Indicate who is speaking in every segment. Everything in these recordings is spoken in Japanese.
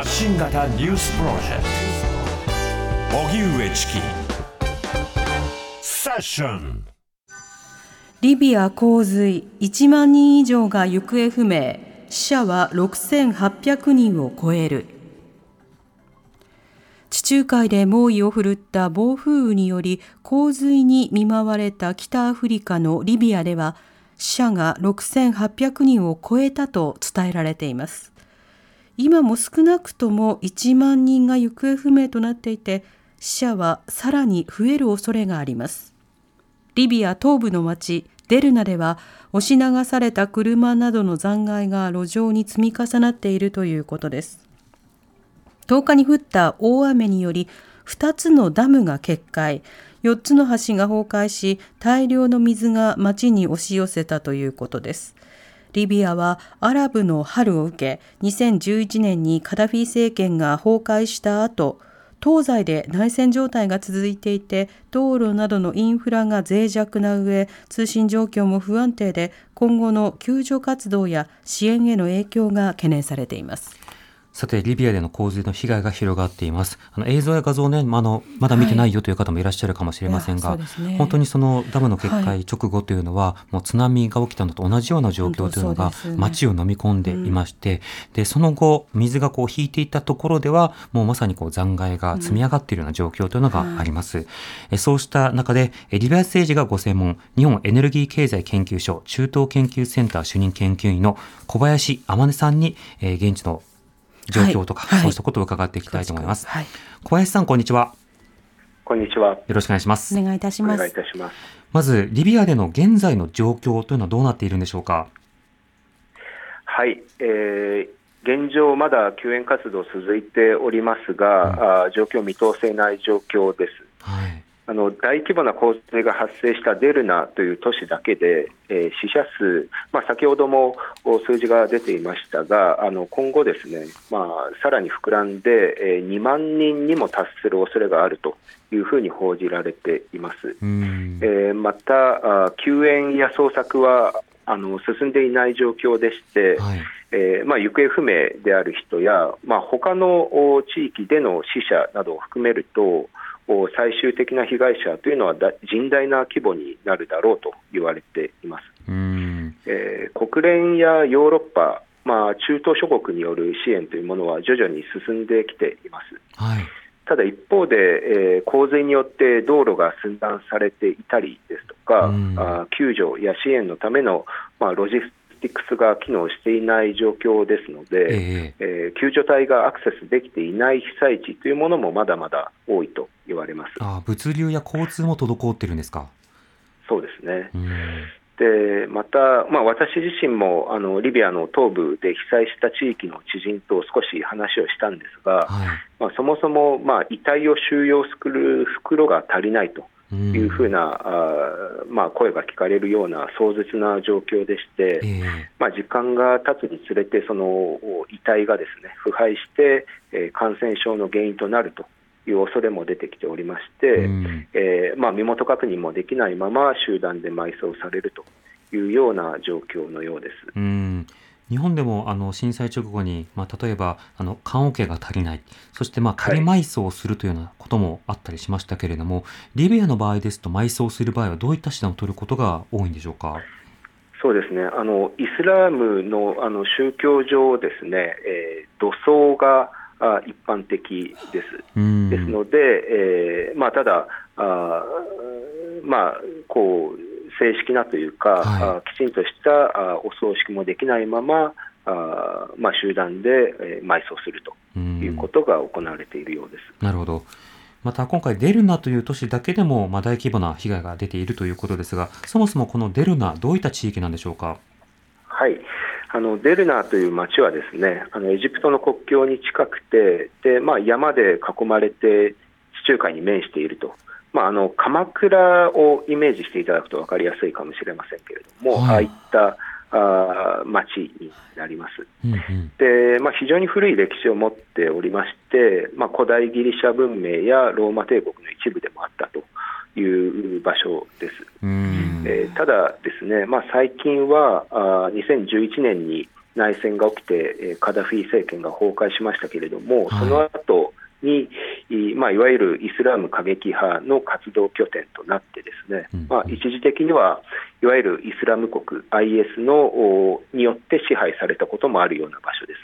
Speaker 1: 発信型ニュースプロジェクト。荻上チキ。セッション。
Speaker 2: リビア洪水。1万人以上が行方不明。死者は6800人を超える。地中海で猛威を振るった暴風雨により洪水に見舞われた北アフリカのリビアでは死者が6800人を超えたと伝えられています。今も少なくとも1万人が行方不明となっていて死者はさらに増える恐れがあります。リビア東部の町デルナでは押し流された車などの残骸が路上に積み重なっているということです。10日に降った大雨により2つのダムが決壊。4つの橋が崩壊し大量の水が町に押し寄せたということです。リビアはアラブの春を受け2011年にカダフィ政権が崩壊した後東西で内戦状態が続いていて道路などのインフラが脆弱な上通信状況も不安定で今後の救助活動や支援への影響が懸念されています。
Speaker 3: さて、リビアでの洪水の被害が広がっています。あの映像や画像ね、まあ、のまだ見てないよという方もいらっしゃるかもしれませんが、
Speaker 2: はい。ね、
Speaker 3: 本当にそのダムの決壊直後というのは、はい、もう津波が起きたのと同じような状況というのが街を飲み込んでいまして、で、ねうん、その後、水がこう引いていったところでは、もうまさにこう残骸が積み上がっているような状況というのがあります。うんはい、そうした中で、リビア政治がご専門、日本エネルギー経済研究所中東研究センター主任研究員の小林天音さんに、えー、現地の状況とか、はい、そうしたことを伺っていきたいと思います。はい、小林さん、こんにちは。
Speaker 4: こんにちは。よ
Speaker 3: ろしくお願いします。
Speaker 2: お願いいたします。お
Speaker 4: 願いいたします。
Speaker 3: まず、リビアでの現在の状況というのはどうなっているんでしょうか？
Speaker 4: はい、えー、現状、まだ救援活動続いておりますが、うん、あ状況見通せない状況です。はい。あの大規模な洪水が発生したデルナという都市だけで、えー、死者数、まあ、先ほども数字が出ていましたが、あの今後、ですね、まあ、さらに膨らんで、えー、2万人にも達する恐れがあるというふうに報じられています。えー、またあ、救援や捜索はあの進んでいない状況でして、はい、えー、まあ、行方不明である人や、まあ、他の地域での死者などを含めると、最終的な被害者というのは甚大な規模になるだろうと言われています。えー、国連やヨーロッパ、まあ、中東諸国による支援というものは徐々に進んできています。はいただ一方で、えー、洪水によって道路が寸断されていたりですとか、あ救助や支援のための、まあ、ロジスティクスが機能していない状況ですので、えー、えー、救助隊がアクセスできていない被災地というものもまだまだ多いと言われます
Speaker 3: あ物流や交通も滞ってるんですか？
Speaker 4: そうですね。でまた、まあ、私自身もあのリビアの東部で被災した地域の知人と少し話をしたんですが、はい、まあ、そもそも、まあ、遺体を収容する袋が足りないと。いうふうな、あまあ、声が聞かれるような壮絶な状況でして、えー、まあ、時間が経つにつれてその遺体がですね腐敗して、えー、感染症の原因となるという恐れも出てきておりまして、うん、えー、まあ、身元確認もできないまま集団で埋葬されるというような状況のようです。
Speaker 3: うん日本でもあの震災直後に、まあ、例えばあの棺桶が足りないそしてまあ仮埋葬をするというようなこともあったりしましたけれども、はい、リビアの場合ですと埋葬する場合はどういった手段を取ることが多いんでしょうか？
Speaker 4: そうですねあのイスラムのあの宗教上ですね、えー、土葬があ一般的です。ですので、えーまあ、ただあ、まあ、こう正式なというか、はい、きちんとしたお葬式もできないまま、あまあ、集団で、えー、埋葬するということが行われているようです。
Speaker 3: なるほど。また今回、デルナという都市だけでも、まあ、大規模な被害が出ているということですが、そもそもこのデルナ、どういった地域なんでしょうか？
Speaker 4: はい。あのデルナという町はですねあのエジプトの国境に近くてで、まあ、山で囲まれて地中海に面しているとまあ、あの鎌倉をイメージしていただくと分かりやすいかもしれませんけれども、はい、ああいったあ町になります。うんうん、でまあ、非常に古い歴史を持っておりまして、まあ、古代ギリシャ文明やローマ帝国の一部でもあったという場所です。えー、ただですね、まあ、最近はあ2011年に内戦が起きて、カダフィ政権が崩壊しましたけれども、はい、その後に、まあ、いわゆるイスラム過激派の活動拠点となってですね、うん、まあ、一時的にはいわゆるイスラム国 IS のによって支配されたこともあるような場所です。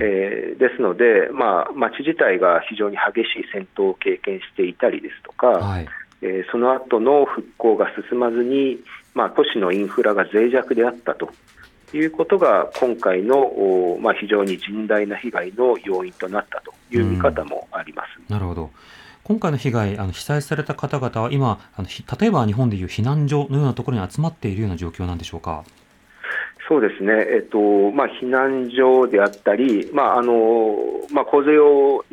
Speaker 4: えー、ですので、まあ、町自体が非常に激しい戦闘を経験していたりですとか、はい、えー、その後の復興が進まずに、まあ、都市のインフラが脆弱であったということが今回の、まあ、非常に甚大な被害の要因となったという見方もあります。
Speaker 3: なるほど今回の被害、あの被災された方々は今あの、例えば日本でいう避難所のようなところに集まっているような状況なんでしょうか？
Speaker 4: そうですね、えっとまあ、避難所であったり、まああのまあ、洪水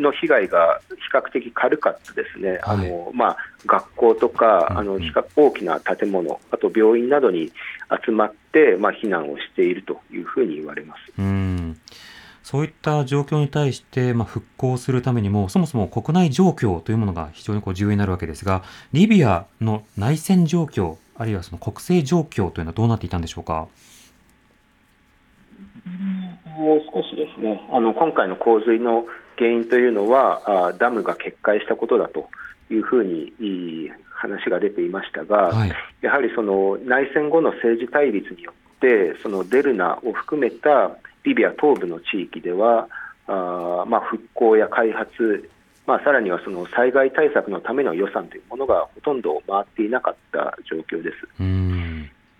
Speaker 4: の被害が比較的軽かったですね、はい、あのまあ、学校とか、あの比較大きな建物、あと病院などに集まって、まあ、避難をしているというふうに言われます。
Speaker 3: うん。そういった状況に対して、まあ、復興するためにも、そもそも国内状況というものが非常にこう重要になるわけですが、リビアの内戦状況、あるいはその国政状況というのはどうなっていたんでしょうか？
Speaker 4: もう少しですね、あの今回の洪水の原因というのは、あダムが決壊したことだというふうに話が出ていましたが、はい、やはりその内戦後の政治対立によって、そのデルナを含めたリビア東部の地域では、あまあ、復興や開発、まあ、さらにはその災害対策のための予算というものがほとんど回っていなかった状況です。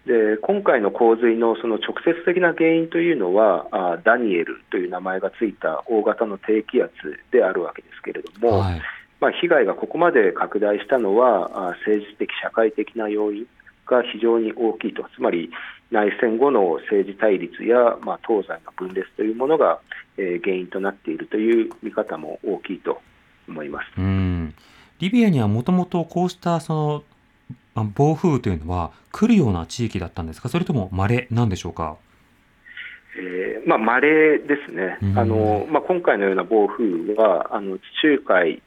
Speaker 4: で今回の洪水のその直接的な原因というのはあダニエルという名前がついた大型の低気圧であるわけですけれども、はい、まあ、被害がここまで拡大したのはあ政治的、社会的な要因が非常に大きいと、つまり内戦後の政治対立や、まあ、東西の分裂というものが、えー、原因となっているという見方も大きいと思います。
Speaker 3: うん。リビアにはもともとこうしたそのまあ、暴風というのは来るような地域だったんですか、それとも稀なんでしょうか？
Speaker 4: えーまあ、稀ですね、あのまあ、今回のような暴風はあの地中海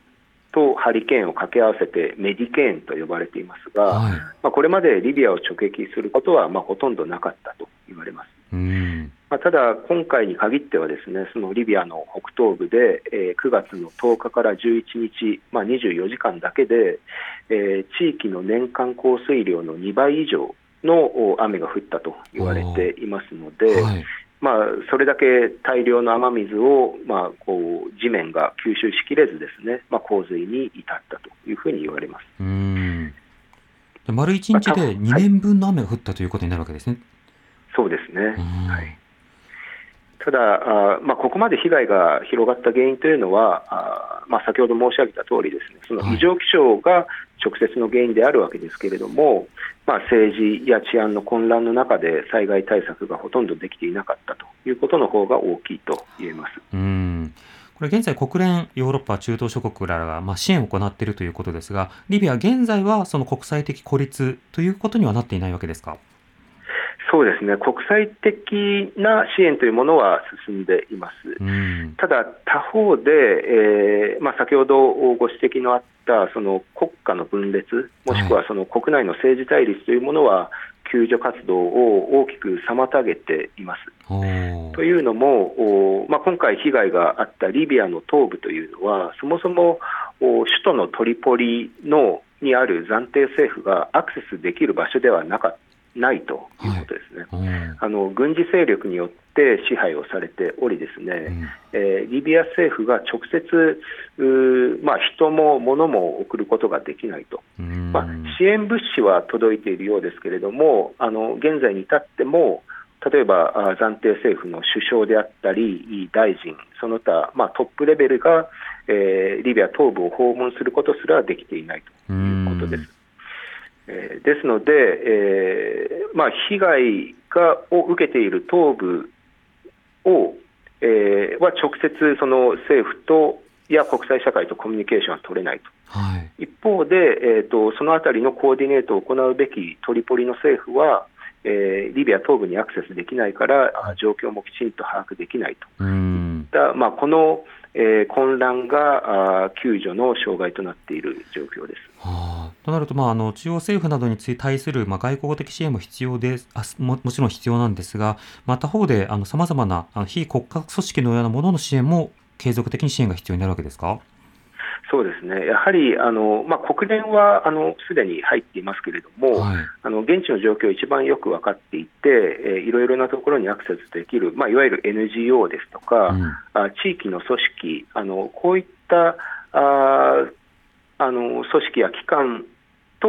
Speaker 4: とハリケーンを掛け合わせてメディケーンと呼ばれていますが、はい、まあ、これまでリビアを直撃することはまあほとんどなかったと言われます。うんまあ、ただ、今回に限ってはですねそのリビアの北東部で、えー、9月の10日から11日、まあ、24時間だけで、えー、地域の年間降水量の2倍以上の雨が降ったと言われていますので、はい、まあ、それだけ大量の雨水を、まあ、こう地面が吸収しきれずですね、まあ、洪水に至ったというふうに言われます。うん。
Speaker 3: 丸1日で2年分の雨が降ったということになるわけですね。
Speaker 4: そうですね、はいただ、あまあ、ここまで被害が広がった原因というのは、あまあ、先ほど申し上げた通り、ですねその異常気象が直接の原因であるわけですけれども、はい、まあ、政治や治安の混乱の中で災害対策がほとんどできていなかったということの方が大きいと言えます。
Speaker 3: うんこれ現在、国連、ヨーロッパ、中東諸国らがまあ支援を行っているということですが、リビア、現在はその国際的孤立ということにはなっていないわけですか？
Speaker 4: そうですね。国際的な支援というものは進んでいます、うん、ただ、他方で、えーまあ、先ほどご指摘のあったその国家の分裂、もしくはその国内の政治対立というものは、救助活動を大きく妨げています。というのも、まあ、今回、被害があったリビアの東部というのは、そもそも首都のトリポリのにある暫定政府がアクセスできる場所ではなかったないということですね、はい。あの軍事勢力によって支配をされており、ですね、うん、えー、リビア政府が直接、まあ、人も物も送ることができないと、まあ、支援物資は届いているようですけれども、あの現在に至っても、例えば暫定政府の首相であったり、大臣、その他、まあ、トップレベルが、えー、リビア東部を訪問することすらできていないということです。えー、ですので、えーまあ、被害がを受けている東部を、えー、は直接その政府とや国際社会とコミュニケーションは取れないと、はい、一方で、えーと、そのあたりのコーディネートを行うべきトリポリの政府は、えー、リビア東部にアクセスできないから、状況もきちんと把握できないと。いった、まあ、この、ええー、混乱があ救助の障害となっている状況です。
Speaker 3: はあ、となると、まあ、あの中央政府などに対する、まあ、外交的支援も必要であももちろん必要なんですが、また他方でさまざまなあの非国家組織のようなものの支援も継続的に支援が必要になるわけですか？
Speaker 4: そうですね。やはりあの、まあ、国連はあのすでに入っていますけれども、はい、あの現地の状況を一番よく分かっていて、えー、いろいろなところにアクセスできる、まあ、いわゆる NGO ですとか、うん、あ地域の組織あの、こういったああの組織や機関と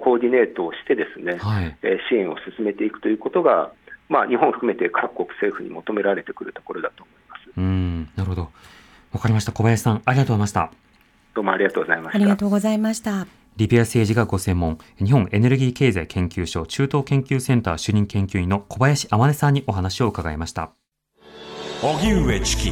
Speaker 4: コーディネートをしてですね、はい、えー、支援を進めていくということが、まあ、日本を含めて各国政府に求められてくるところだと思います。
Speaker 3: うんなるほどわかりました小林さんありがとうございました
Speaker 4: どうもありがとうございました。
Speaker 2: ありがとうございました。
Speaker 3: リビア政治がご専門、日本エネルギー経済研究所中東研究センター主任研究員の小林天音さんにお話を伺いました。荻上チキ